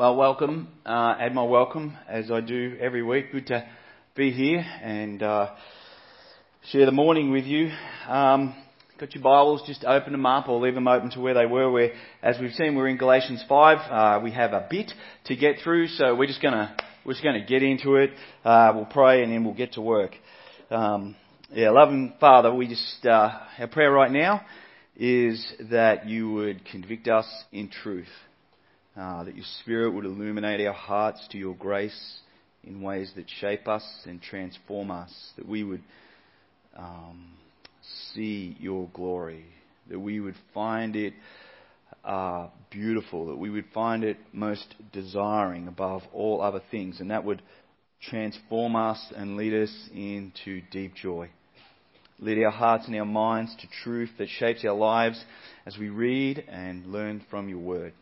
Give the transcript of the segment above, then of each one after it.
Well, welcome. Uh, add my welcome as I do every week. Good to be here and uh, share the morning with you. Um, got your Bibles? Just open them up or leave them open to where they were. Where, as we've seen, we're in Galatians five. Uh, we have a bit to get through, so we're just gonna we're just gonna get into it. Uh, we'll pray and then we'll get to work. Um, yeah, loving Father, we just uh, our prayer right now is that you would convict us in truth uh, that your Spirit would illuminate our hearts to your grace in ways that shape us and transform us, that we would um, see your glory, that we would find it uh, beautiful, that we would find it most desiring above all other things, and that would transform us and lead us into deep joy. Lead our hearts and our minds to truth that shapes our lives as we read and learn from your word.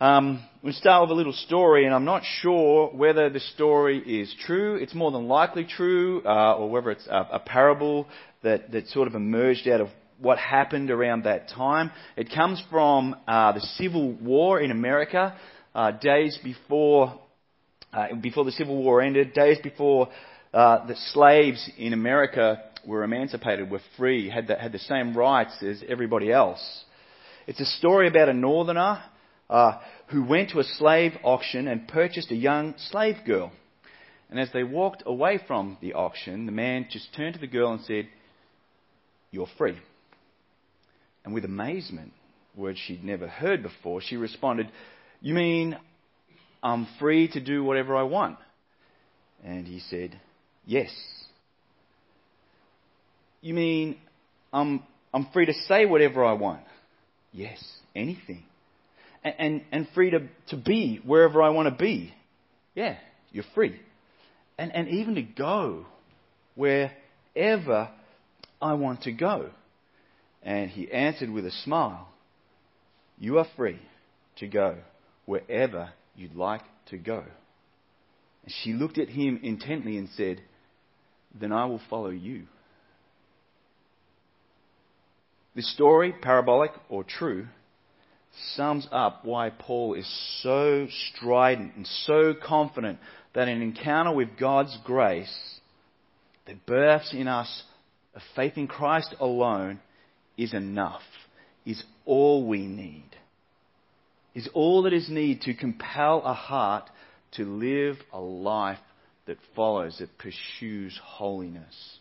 Um, we start with a little story, and I'm not sure whether the story is true. It's more than likely true, uh, or whether it's a, a parable that, that sort of emerged out of what happened around that time. It comes from uh, the Civil War in America, uh, days before uh, before the Civil War ended, days before uh, the slaves in America were emancipated, were free, had the, had the same rights as everybody else. It's a story about a northerner uh, who went to a slave auction and purchased a young slave girl. And as they walked away from the auction, the man just turned to the girl and said, You're free. And with amazement, words she'd never heard before, she responded, You mean I'm free to do whatever I want? And he said, Yes. You mean I'm, I'm free to say whatever I want? Yes, anything and, and free to, to be wherever I want to be. Yeah, you're free. And, and even to go wherever I want to go. And he answered with a smile, You are free to go wherever you'd like to go. And she looked at him intently and said, Then I will follow you. This story, parabolic or true, sums up why Paul is so strident and so confident that an encounter with God's grace that births in us a faith in Christ alone is enough, is all we need, is all that is needed to compel a heart to live a life that follows, that pursues holiness.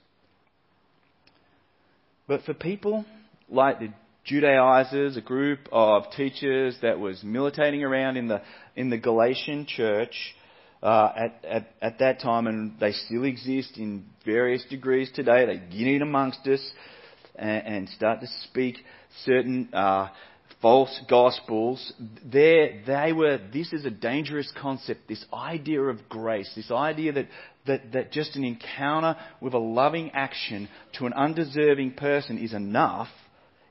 But for people like the Judaizers, a group of teachers that was militating around in the, in the Galatian church uh, at, at, at that time, and they still exist in various degrees today. They get in amongst us and, and start to speak certain uh, false gospels. There, they were. This is a dangerous concept. This idea of grace. This idea that that, that just an encounter with a loving action to an undeserving person is enough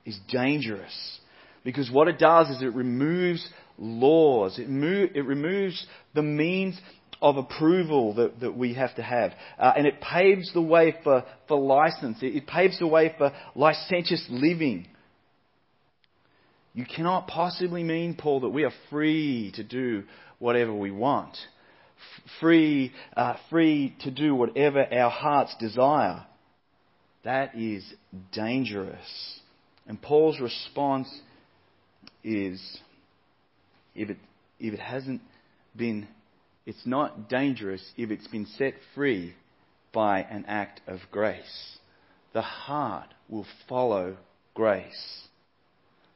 is dangerous. Because what it does is it removes laws, it, it removes the means of approval that, that we have to have. Uh, and it paves the way for, for license, it, it paves the way for licentious living. You cannot possibly mean, Paul, that we are free to do whatever we want. Free, uh, free to do whatever our hearts desire. That is dangerous. And Paul's response is if it, if it hasn't been, it's not dangerous if it's been set free by an act of grace. The heart will follow grace.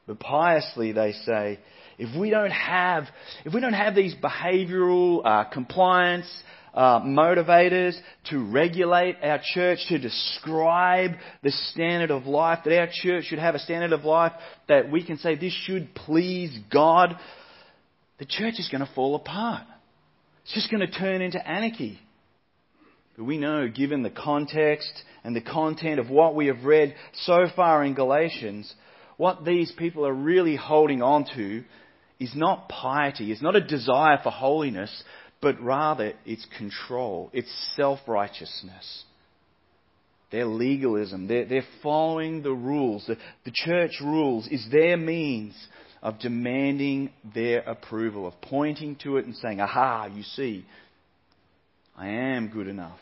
But piously, they say, if we don't have, if we don't have these behavioural uh, compliance uh, motivators to regulate our church, to describe the standard of life, that our church should have a standard of life that we can say this should please God, the church is going to fall apart. It's just going to turn into anarchy. But we know, given the context and the content of what we have read so far in Galatians, what these people are really holding on to is not piety, it's not a desire for holiness, but rather it's control, it's self righteousness. Their legalism, they're, following the rules. The, the church rules is their means of demanding their approval, of pointing to it and saying, aha, you see, I am good enough.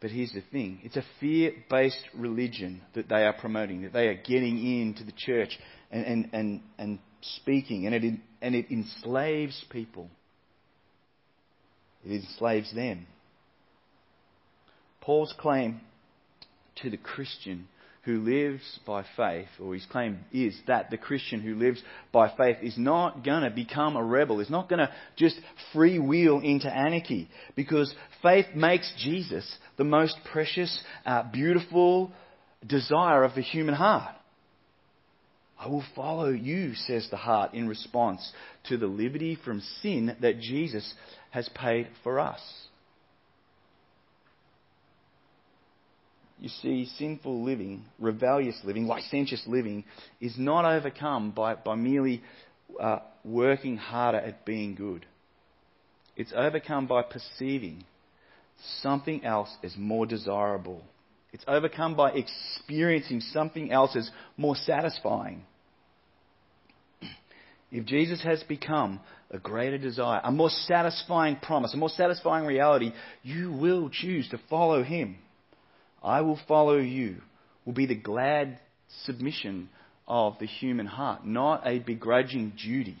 But here's the thing it's a fear based religion that they are promoting, that they are getting into the church and, and, and, and speaking, and it, and it enslaves people. It enslaves them. Paul's claim to the Christian who lives by faith, or his claim is that the Christian who lives by faith is not going to become a rebel, is not going to just freewheel into anarchy, because faith makes Jesus the most precious, uh, beautiful desire of the human heart. I will follow you, says the heart, in response to the liberty from sin that Jesus has paid for us. You see, sinful living, rebellious living, licentious living is not overcome by, by merely uh, working harder at being good. It's overcome by perceiving something else as more desirable. It's overcome by experiencing something else as more satisfying. If Jesus has become a greater desire, a more satisfying promise, a more satisfying reality, you will choose to follow him. I will follow you, will be the glad submission of the human heart, not a begrudging duty.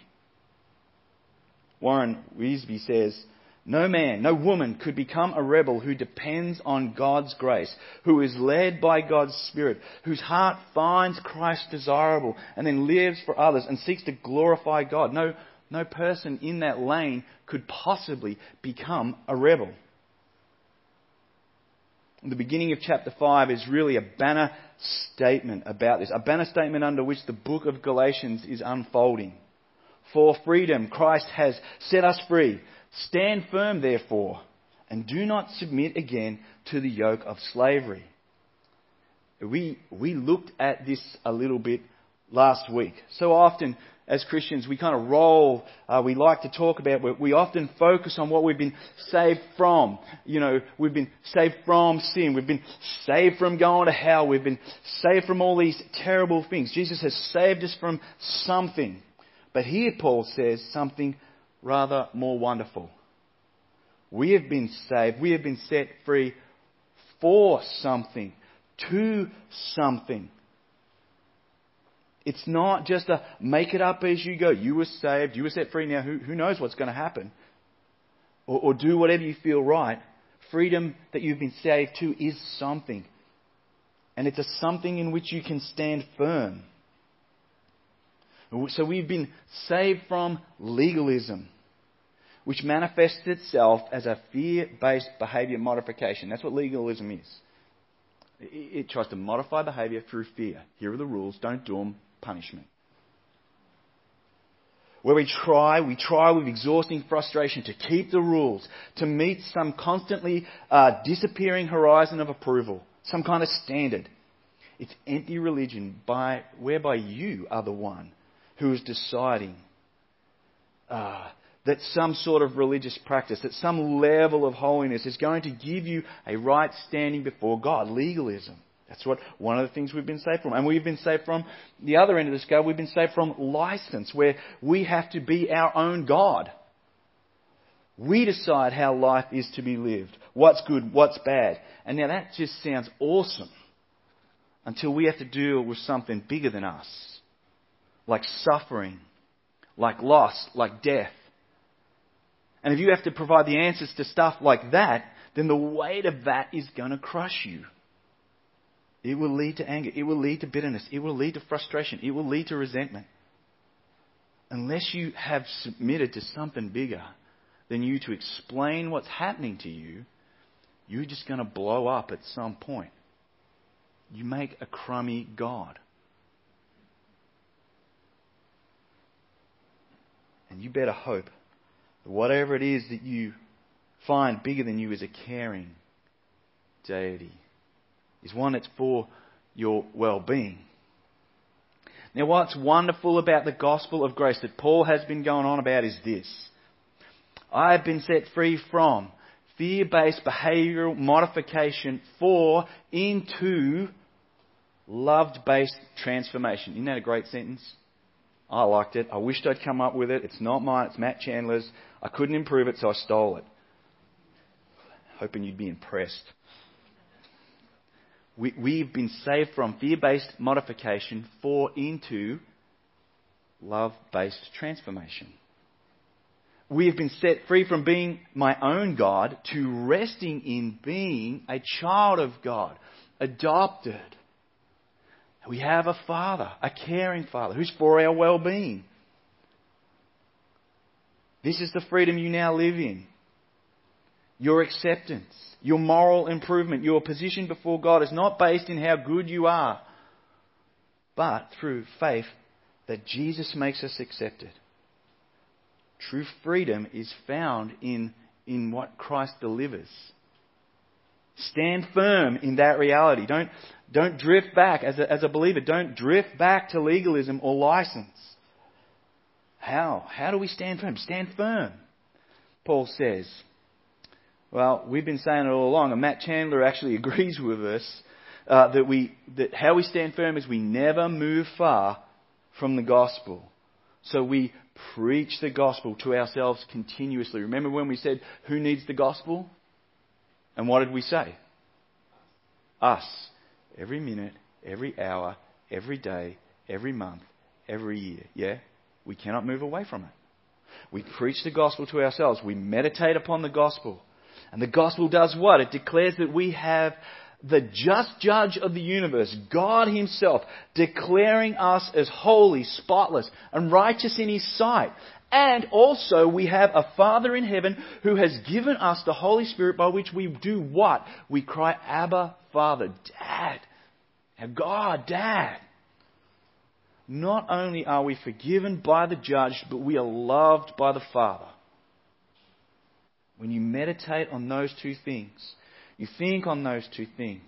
Warren Wiersbe says, no man, no woman could become a rebel who depends on God's grace, who is led by God's Spirit, whose heart finds Christ desirable and then lives for others and seeks to glorify God. No, no person in that lane could possibly become a rebel the beginning of chapter 5 is really a banner statement about this, a banner statement under which the book of Galatians is unfolding. For freedom, Christ has set us free. Stand firm, therefore, and do not submit again to the yoke of slavery. We, we looked at this a little bit last week. So often as Christians, we kind of roll, uh, we like to talk about, we often focus on what we've been saved from. You know, we've been saved from sin, we've been saved from going to hell, we've been saved from all these terrible things. Jesus has saved us from something. But here Paul says something rather more wonderful. We have been saved, we have been set free for something, to something. It's not just a make it up as you go. You were saved, you were set free now, who, who knows what's going to happen? Or, or do whatever you feel right. Freedom that you've been saved to is something. And it's a something in which you can stand firm. So we've been saved from legalism, which manifests itself as a fear based behavior modification. That's what legalism is. It tries to modify behavior through fear. Here are the rules, don't do them, punishment. Where we try, we try with exhausting frustration to keep the rules, to meet some constantly uh, disappearing horizon of approval, some kind of standard. It's empty religion by, whereby you are the one who is deciding uh, that some sort of religious practice, that some level of holiness is going to give you a right standing before God. Legalism. That's what one of the things we've been saved from. And we've been saved from the other end of the scale, we've been saved from license, where we have to be our own God. We decide how life is to be lived, what's good, what's bad. And now that just sounds awesome until we have to deal with something bigger than us, like suffering, like loss, like death. And if you have to provide the answers to stuff like that, then the weight of that is going to crush you. It will lead to anger. It will lead to bitterness. It will lead to frustration. It will lead to resentment. Unless you have submitted to something bigger than you to explain what's happening to you, you're just going to blow up at some point. You make a crummy God. And you better hope that whatever it is that you find bigger than you is a caring deity is one that's for your well being. Now, what's wonderful about the gospel of grace that Paul has been going on about is this I have been set free from fear based behavioral modification for into love based transformation. Isn't that a great sentence? I liked it. I wished I'd come up with it. It's not mine, it's Matt Chandler's. I couldn't improve it, so I stole it. Hoping you'd be impressed. We, we've been saved from fear based modification for into love based transformation. We have been set free from being my own God to resting in being a child of God, adopted. We have a Father, a caring Father, who's for our well being. This is the freedom you now live in. Your acceptance, your moral improvement, your position before God is not based in how good you are, but through faith that Jesus makes us accepted. True freedom is found in, in what Christ delivers. Stand firm in that reality. Don't, don't drift back as a, as a believer. Don't drift back to legalism or license. How? How do we stand firm? Stand firm. Paul says. Well, we've been saying it all along, and Matt Chandler actually agrees with us uh, that we that how we stand firm is we never move far from the gospel. So we preach the gospel to ourselves continuously. Remember when we said, Who needs the gospel? And what did we say? Us. Every minute, every hour, every day, every month, every year. Yeah? We cannot move away from it. We preach the gospel to ourselves. We meditate upon the gospel. And the gospel does what? It declares that we have the just judge of the universe, God Himself, declaring us as holy, spotless, and righteous in His sight. And also, we have a Father in heaven who has given us the Holy Spirit by which we do what? We cry, Abba, Father, Dad. Our God, Dad. Not only are we forgiven by the judge, but we are loved by the Father. When you meditate on those two things, you think on those two things.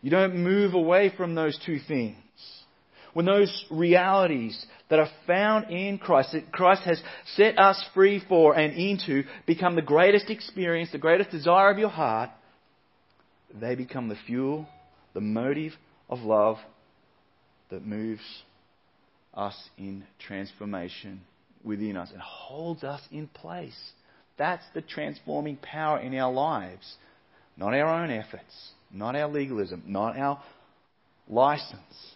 You don't move away from those two things. When those realities that are found in Christ, that Christ has set us free for and into, become the greatest experience, the greatest desire of your heart, they become the fuel, the motive of love that moves us in transformation within us and holds us in place. That's the transforming power in our lives. Not our own efforts, not our legalism, not our license.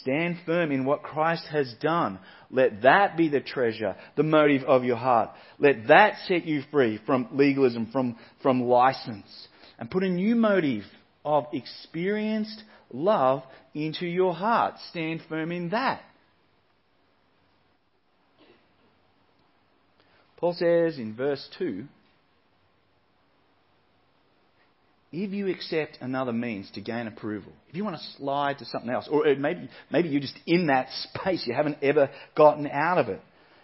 Stand firm in what Christ has done. Let that be the treasure, the motive of your heart. Let that set you free from legalism, from, from license. And put a new motive of experienced love into your heart. Stand firm in that. Paul says in verse 2 if you accept another means to gain approval, if you want to slide to something else, or uh, maybe, maybe you're just in that space, you haven't ever gotten out of it.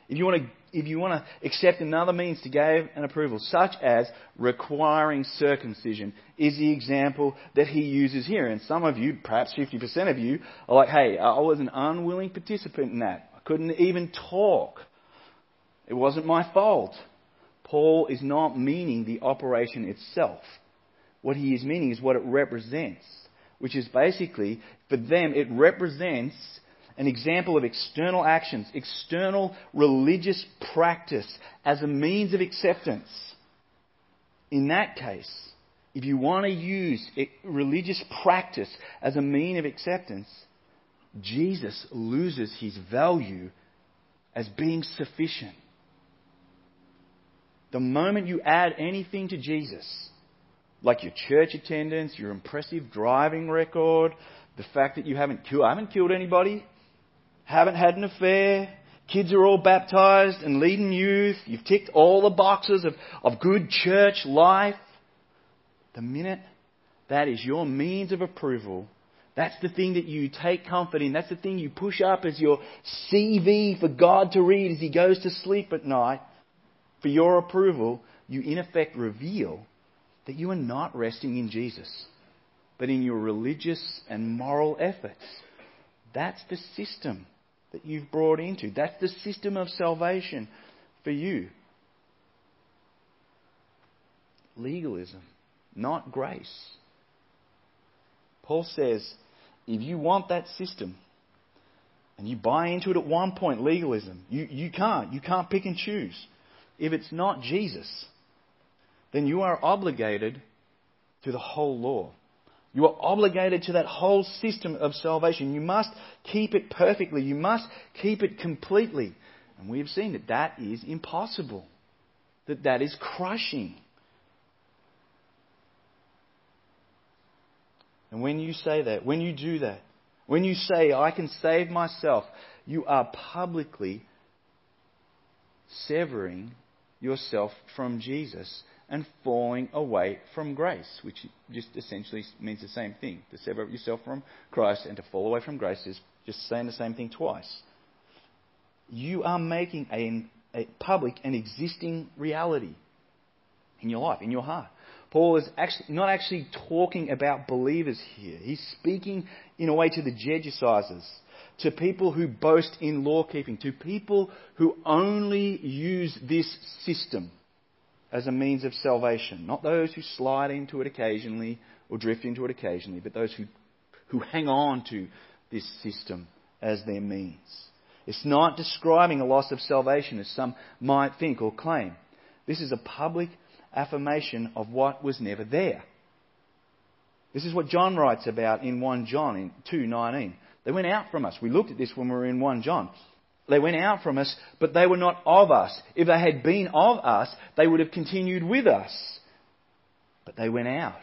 If you want to, if you want to accept another means to gain an approval, such as requiring circumcision, is the example that he uses here. And some of you, perhaps 50% of you, are like, hey, I was an unwilling participant in that. I couldn't even talk. It wasn't my fault. Paul is not meaning the operation itself. What he is meaning is what it represents, which is basically, for them, it represents an example of external actions, external religious practice as a means of acceptance. In that case, if you want to use religious practice as a mean of acceptance, Jesus loses his value as being sufficient. The moment you add anything to Jesus, like your church attendance, your impressive driving record, the fact that you haven't killed, haven't killed anybody, haven't had an affair, kids are all baptized and leading youth, you've ticked all the boxes of, of good church life. The minute that is your means of approval, that's the thing that you take comfort in. That's the thing you push up as your CV for God to read as He goes to sleep at night for your approval. You in effect reveal that you are not resting in Jesus, but in your religious and moral efforts. That's the system that you've brought into. That's the system of salvation for you. Legalism, not grace. Paul says, if you want that system, and you buy into it at one point, legalism, you, you can't. You can't pick and choose. If it's not Jesus, then you are obligated to the whole law. You are obligated to that whole system of salvation. You must keep it perfectly. You must keep it completely. And we have seen that that is impossible. That that is crushing. And when you say that, when you do that, when you say, I can save myself, you are publicly severing yourself from Jesus and falling away from grace, which just essentially means the same thing. To separate yourself from Christ and to fall away from grace is just saying the same thing twice. You are making a, a public and existing reality in your life, in your heart. Paul is actually not actually talking about believers here. He's speaking in a way to the Judaizers, to people who boast in law keeping, to people who only use this system as a means of salvation. Not those who slide into it occasionally or drift into it occasionally, but those who, who hang on to this system as their means. It's not describing a loss of salvation as some might think or claim. This is a public affirmation of what was never there. This is what John writes about in 1 John in 2:19. They went out from us. We looked at this when we were in 1 John. They went out from us, but they were not of us. If they had been of us, they would have continued with us. But they went out.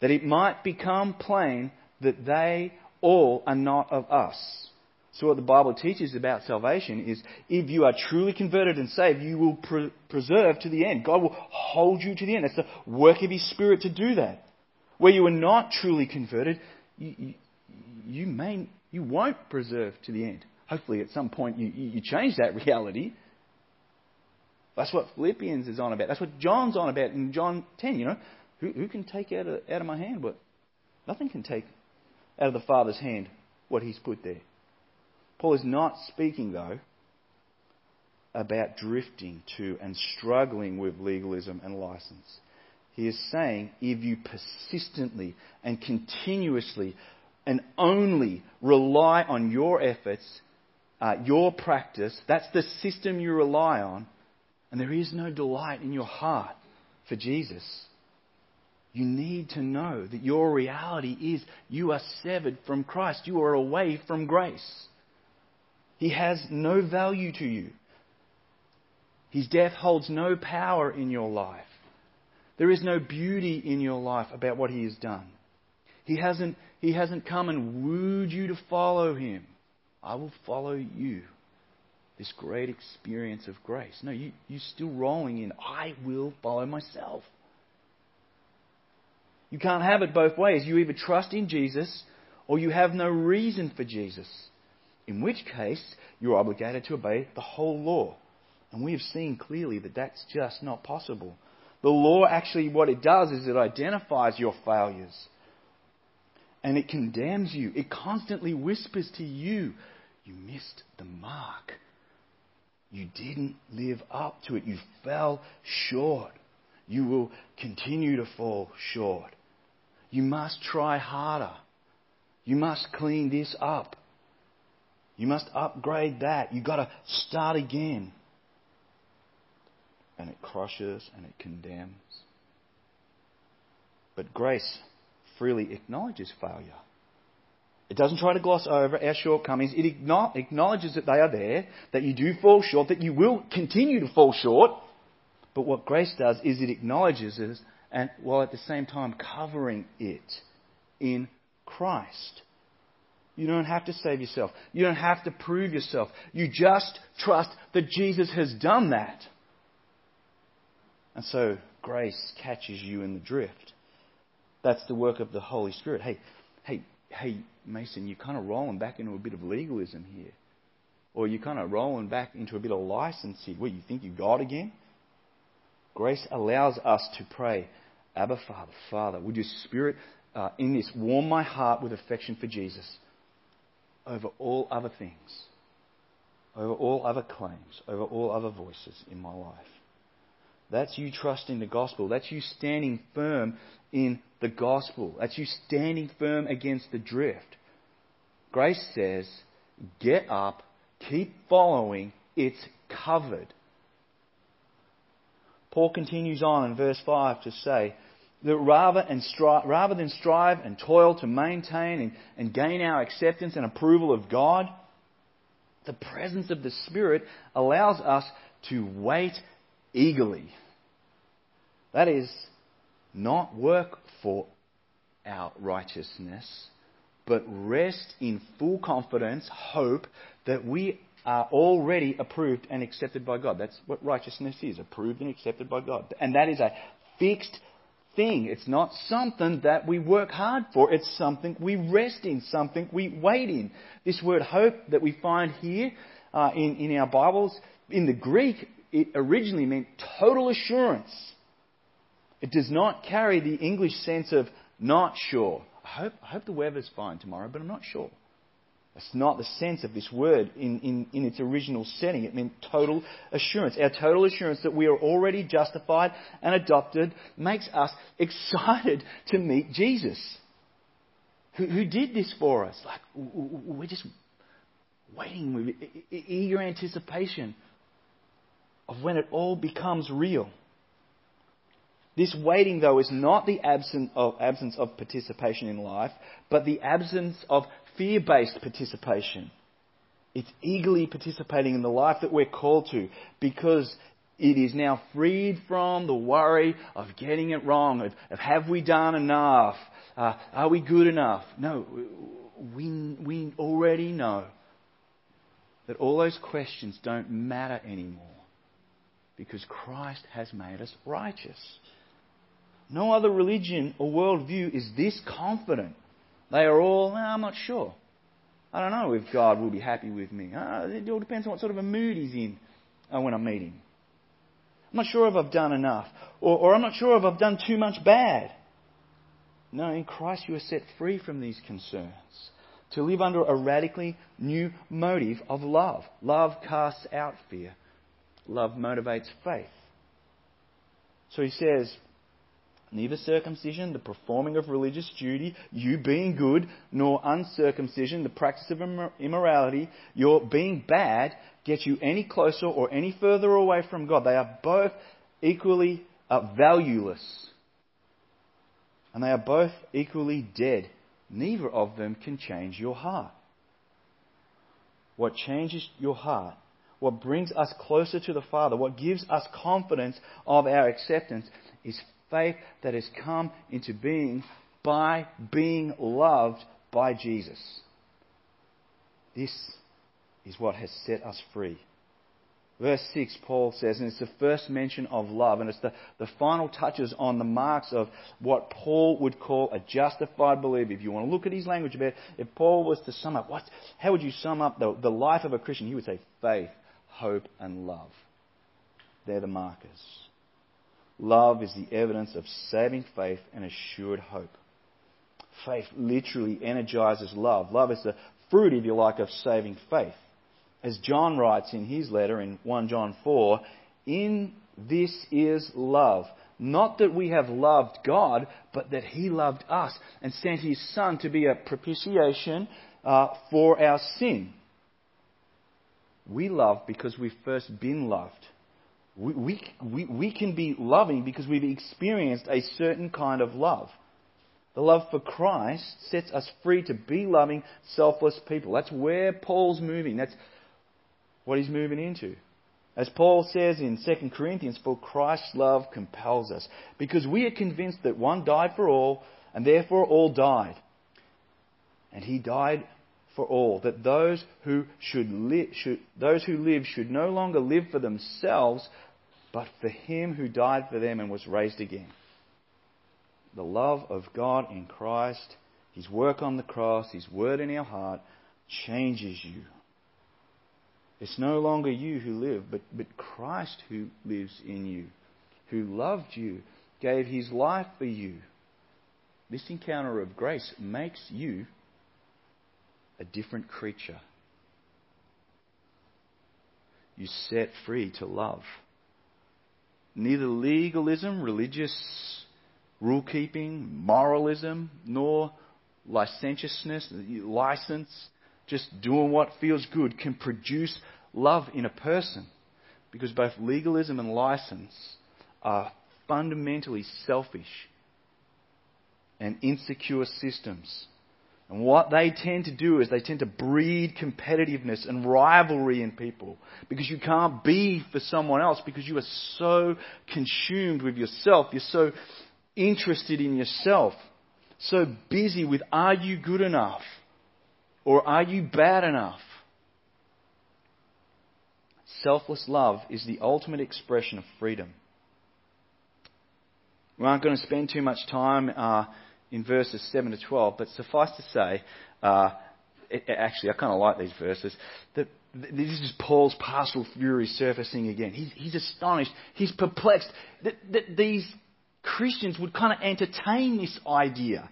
That it might become plain that they all are not of us. So, what the Bible teaches about salvation is if you are truly converted and saved, you will pre- preserve to the end. God will hold you to the end. That's the work of His Spirit to do that. Where you are not truly converted, you, you, you, may, you won't preserve to the end. Hopefully, at some point, you, you change that reality. That's what Philippians is on about. That's what John's on about in John 10. You know, who, who can take out of, out of my hand what? Nothing can take out of the Father's hand what He's put there. Paul is not speaking, though, about drifting to and struggling with legalism and license. He is saying if you persistently and continuously and only rely on your efforts uh, your practice, that's the system you rely on, and there is no delight in your heart for Jesus, you need to know that your reality is you are severed from Christ. You are away from grace. He has no value to you. His death holds no power in your life. There is no beauty in your life about what He has done. He hasn't, he hasn't come and wooed you to follow Him. I will follow you. This great experience of grace. No, you, you're still rolling in, I will follow myself. You can't have it both ways. You either trust in Jesus or you have no reason for Jesus. In which case, you're obligated to obey the whole law. And we have seen clearly that that's just not possible. The law actually, what it does is it identifies your failures and it condemns you. It constantly whispers to you you missed the mark. You didn't live up to it. You fell short. You will continue to fall short. You must try harder. You must clean this up. You must upgrade that. You've got to start again. And it crushes and it condemns. But grace freely acknowledges failure. It doesn't try to gloss over our shortcomings. It acknowledges that they are there, that you do fall short, that you will continue to fall short. But what grace does is it acknowledges it, and while at the same time covering it in Christ. You don't have to save yourself. You don't have to prove yourself. You just trust that Jesus has done that. And so grace catches you in the drift. That's the work of the Holy Spirit. Hey, hey, hey, Mason, you're kind of rolling back into a bit of legalism here. Or you're kind of rolling back into a bit of license here. What, you think you're God again? Grace allows us to pray, Abba, Father, Father, would your Spirit uh, in this warm my heart with affection for Jesus over all other things, over all other claims, over all other voices in my life. That's you trusting the gospel. That's you standing firm in the gospel. That's you standing firm against the drift. Grace says, get up, keep following, it's covered. Paul continues on in verse 5 to say that rather, and stri- rather than strive and toil to maintain and, and gain our acceptance and approval of God, the presence of the Spirit allows us to wait eagerly. That is, not work for our righteousness, but rest in full confidence, hope that we are already approved and accepted by God. That's what righteousness is approved and accepted by God. And that is a fixed thing. It's not something that we work hard for. It's something we rest in, something we wait in. This word hope that we find here uh, in, in our Bibles, in the Greek, it originally meant total assurance. It does not carry the English sense of not sure. I hope, I hope the weather's fine tomorrow, but I'm not sure. That's not the sense of this word in, in, in its original setting. It meant total assurance. Our total assurance that we are already justified and adopted makes us excited to meet Jesus, who, who did this for us. Like, we're just waiting with eager anticipation of when it all becomes real. This waiting, though, is not the absence of, absence of participation in life, but the absence of fear based participation. It's eagerly participating in the life that we're called to because it is now freed from the worry of getting it wrong, of, of have we done enough? Uh, are we good enough? No, we, we already know that all those questions don't matter anymore because Christ has made us righteous. No other religion or worldview is this confident. They are all, I'm not sure. I don't know if God will be happy with me. Uh, it all depends on what sort of a mood He's in uh, when I'm meeting. I'm not sure if I've done enough. Or, or I'm not sure if I've done too much bad. No, in Christ you are set free from these concerns. To live under a radically new motive of love. Love casts out fear. Love motivates faith. So he says, neither circumcision, the performing of religious duty, you being good, nor uncircumcision, the practice of immorality, your being bad, get you any closer or any further away from God. They are both equally uh, valueless. And they are both equally dead. Neither of them can change your heart. What changes your heart, what brings us closer to the Father, what gives us confidence of our acceptance, is faith that has come into being by being loved by Jesus. This is what has set us free. Verse 6, Paul says, and it's the first mention of love, and it's the, the final touches on the marks of what Paul would call a justified believer. If you want to look at his language a bit, if Paul was to sum up, what, how would you sum up the, the life of a Christian? He would say faith, hope, and love. They're the markers. Love is the evidence of saving faith and assured hope. Faith literally energizes love. Love is the fruit, if you like, of saving faith. As John writes in his letter in 1 John 4, in this is love. Not that we have loved God, but that He loved us and sent His Son to be a propitiation uh, for our sin. We love because we've first been loved. We, we, we, can be loving because we've experienced a certain kind of love. The love for Christ sets us free to be loving, selfless people. That's where Paul's moving. That's what he's moving into. As Paul says in 2 Corinthians, for Christ's love compels us. Because we are convinced that one died for all, and therefore all died. And he died for all, that those who should, li- should, those who live should no longer live for themselves, but for him who died for them and was raised again. The love of God in Christ, his work on the cross, his word in our heart, changes you. It's no longer you who live, but, but Christ who lives in you, who loved you, gave his life for you. This encounter of grace makes you a different creature. You set free to love. Neither legalism, religious rule keeping, moralism, nor licentiousness, license, just doing what feels good can produce love in a person. Because both legalism and license are fundamentally selfish and insecure systems. And what they tend to do is they tend to breed competitiveness and rivalry in people because you can't be for someone else because you are so consumed with yourself. You're so interested in yourself. So busy with are you good enough or are you bad enough? Selfless love is the ultimate expression of freedom. We aren't going to spend too much time uh, in verses 7 to 12, but suffice to say, uh, it, actually, I kind of like these verses. That this is Paul's pastoral fury surfacing again. He's, he's astonished. He's perplexed that, that these Christians would kind of entertain this idea.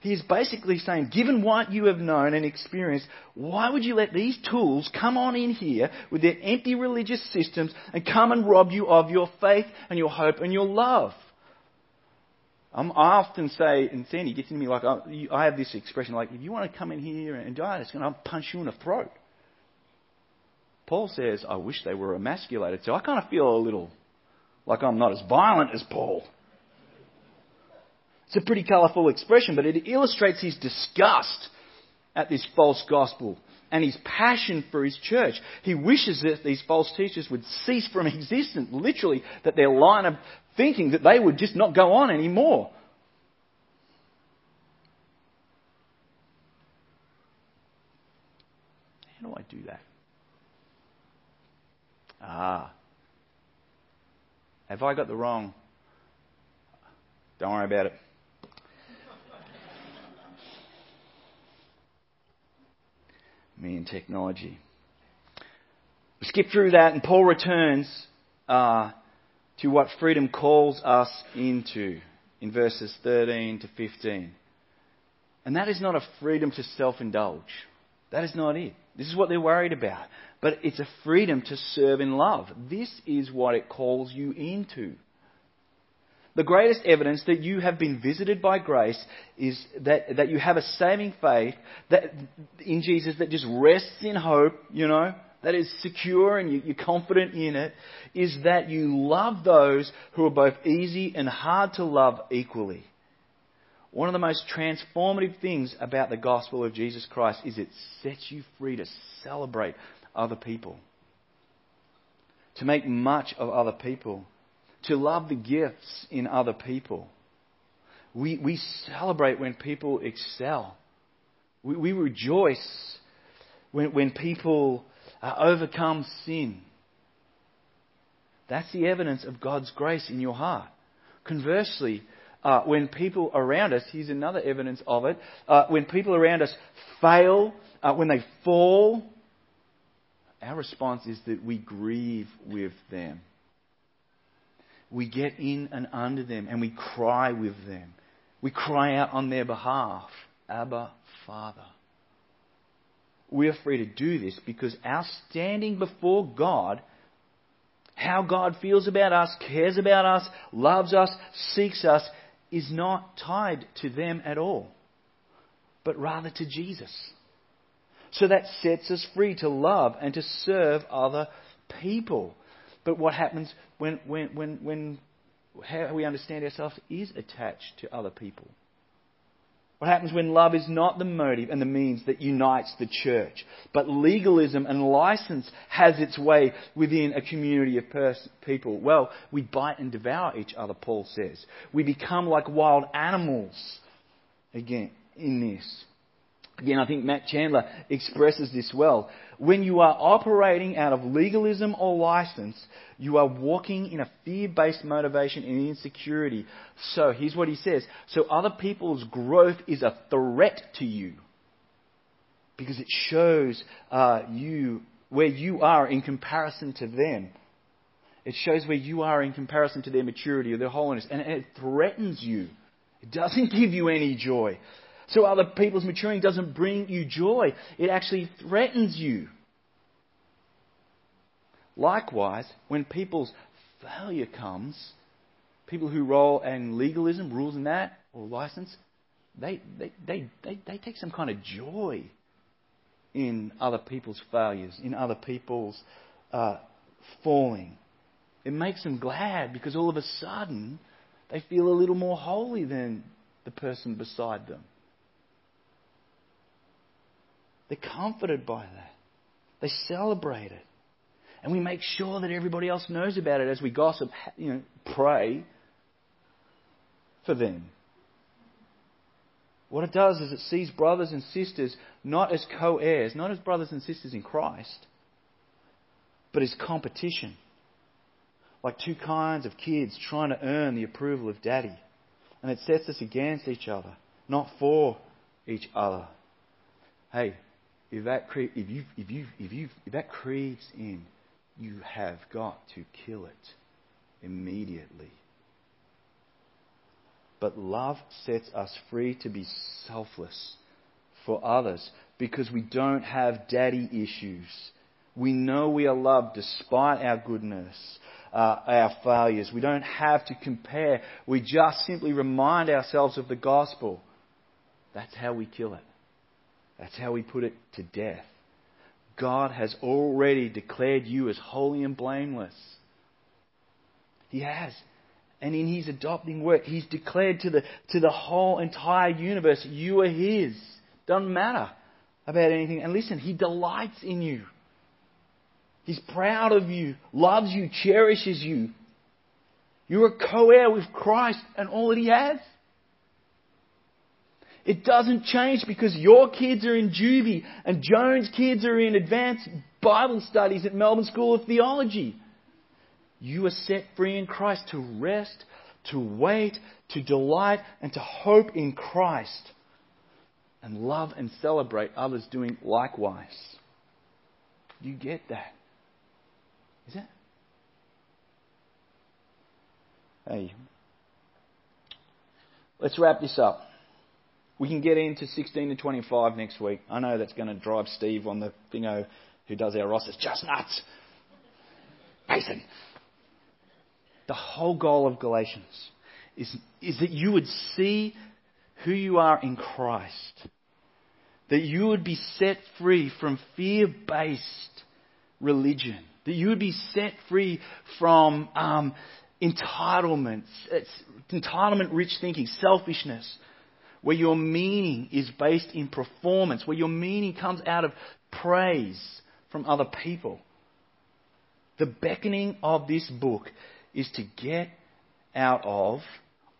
He is basically saying, given what you have known and experienced, why would you let these tools come on in here with their empty religious systems and come and rob you of your faith and your hope and your love? I'm, i often say, and Sandy gets into me like, oh, I, I have this expression like, if you want to come in here and die, it's going to punch you in the throat. Paul says, I wish they were emasculated. So I kind of feel a little like I'm not as violent as Paul. It's a pretty colourful expression, but it illustrates his disgust at this false gospel and his passion for his church. He wishes that these false teachers would cease from existence, literally, that their line of thinking that they would just not go on anymore. How do I do that? Ah. Have I got the wrong? Don't worry about it. Me and technology. We skip through that, and Paul returns uh, to what freedom calls us into in verses 13 to 15. And that is not a freedom to self indulge. That is not it. This is what they're worried about. But it's a freedom to serve in love. This is what it calls you into. The greatest evidence that you have been visited by grace is that, that you have a saving faith that, in Jesus that just rests in hope, you know, that is secure and you, are confident in it, is that you love those who are both easy and hard to love equally. One of the most transformative things about the gospel of Jesus Christ is it sets you free to celebrate other people, to make much of other people, to love the gifts in other people. We, we celebrate when people excel. We, we rejoice when, when people overcome sin. That's the evidence of God's grace in your heart. Conversely, uh, when people around us, here's another evidence of it, uh, when people around us fail, uh, when they fall, our response is that we grieve with them. We get in and under them and we cry with them. We cry out on their behalf, Abba, Father we are free to do this because our standing before God, how God feels about us, cares about us, loves us, seeks us, is not tied to them at all, but rather to Jesus. So that sets us free to love and to serve other people. But what happens when, when, when, when how we understand ourselves is attached to other people? What happens when love is not the motive and the means that unites the church, but legalism and license has its way within a community of pers- people? Well, we bite and devour each other, Paul says. We become like wild animals again in this. Again, I think Matt Chandler expresses this well. When you are operating out of legalism or license, you are walking in a fear based motivation and insecurity. So, here's what he says. So, other people's growth is a threat to you because it shows uh, you where you are in comparison to them. It shows where you are in comparison to their maturity or their holiness, and it threatens you. It doesn't give you any joy. So other people's maturing doesn't bring you joy, it actually threatens you. Likewise, when people's failure comes, people who roll in legalism, rules and that, or license, they, they, they, they, they take some kind of joy in other people's failures, in other people's uh, falling. It makes them glad because all of a sudden they feel a little more holy than the person beside them. They're comforted by that. They celebrate it. And we make sure that everybody else knows about it as we gossip, you know, pray for them. What it does is it sees brothers and sisters not as co heirs, not as brothers and sisters in Christ, but as competition. Like two kinds of kids trying to earn the approval of daddy. And it sets us against each other, not for each other. Hey, if that, cre- if you, if you, if you, if that creeps in, you have got to kill it immediately. But love sets us free to be selfless for others because we don't have daddy issues. We know we are loved despite our goodness, uh, our failures. We don't have to compare. We just simply remind ourselves of the gospel. That's how we kill it. That's how we put it to death. God has already declared you as holy and blameless. He has. And in his adopting work, he's declared to the, to the whole entire universe, you are his. Doesn't matter about anything. And listen, he delights in you. He's proud of you, loves you, cherishes you. You're a co heir with Christ and all that he has. It doesn't change because your kids are in juvie and Joan's kids are in advanced Bible studies at Melbourne School of Theology. You are set free in Christ to rest, to wait, to delight, and to hope in Christ. And love and celebrate others doing likewise. You get that? Is it? Hey, let's wrap this up. We can get into 16 to 25 next week. I know that's going to drive Steve on the thingo who does our rosters just nuts. Mason. The whole goal of Galatians is, is that you would see who you are in Christ. That you would be set free from fear based religion. That you would be set free from um, entitlements, entitlement rich thinking, selfishness where your meaning is based in performance, where your meaning comes out of praise from other people. The beckoning of this book is to get out of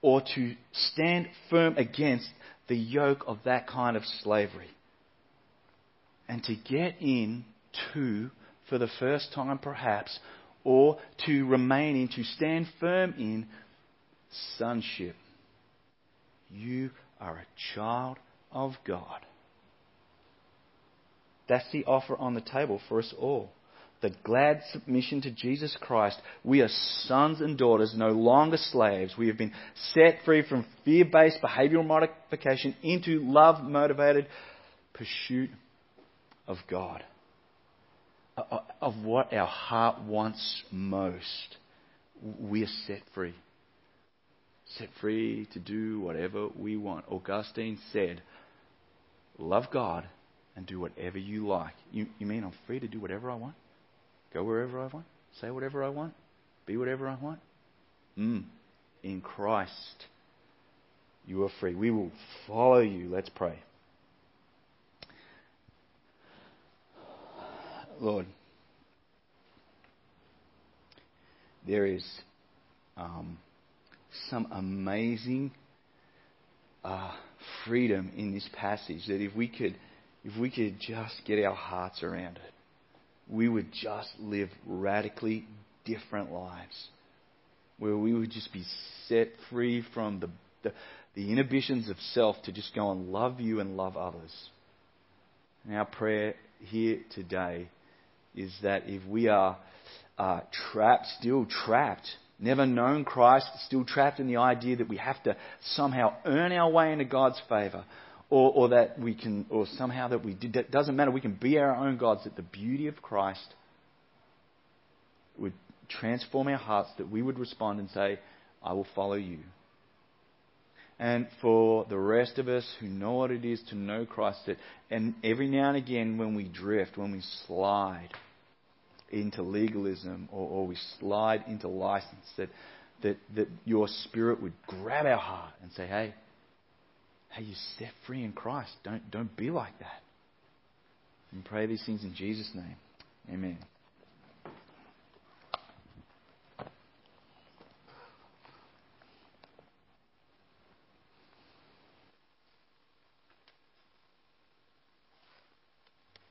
or to stand firm against the yoke of that kind of slavery. And to get in to, for the first time perhaps, or to remain in, to stand firm in sonship. You are a child of God. That's the offer on the table for us all. The glad submission to Jesus Christ. We are sons and daughters, no longer slaves. We have been set free from fear based behavioral modification into love motivated pursuit of God, uh, uh, of what our heart wants most. We are set free set free to do whatever we want. Augustine said, Love God and do whatever you like. You, you mean I'm free to do whatever I want? Go wherever I want? Say whatever I want? Be whatever I want? Mm. In Christ, you are free. We will follow you. Let's pray. Lord, there is um, some amazing uh, freedom in this passage that if we could if we could just get our hearts around it, we would just live radically different lives. Where we would just be set free from the, the, the inhibitions of self to just go and love you and love others. And our prayer here today is that if we are uh, trapped, still trapped never known Christ, still trapped in the idea that we have to somehow earn our way into God's favor, or, or that we can, or somehow that we did, it doesn't matter, we can be our own gods, that the beauty of Christ would transform our hearts, that we would respond and say, I will follow you. And for the rest of us who know what it is to know Christ, that, and every now and again when we drift, when we slide into legalism or, or we slide into license, that, that, that your spirit would grab our heart and say, hey, hey, you're set free in Christ. Don't, don't be like that. And pray these things in Jesus' name. Amen.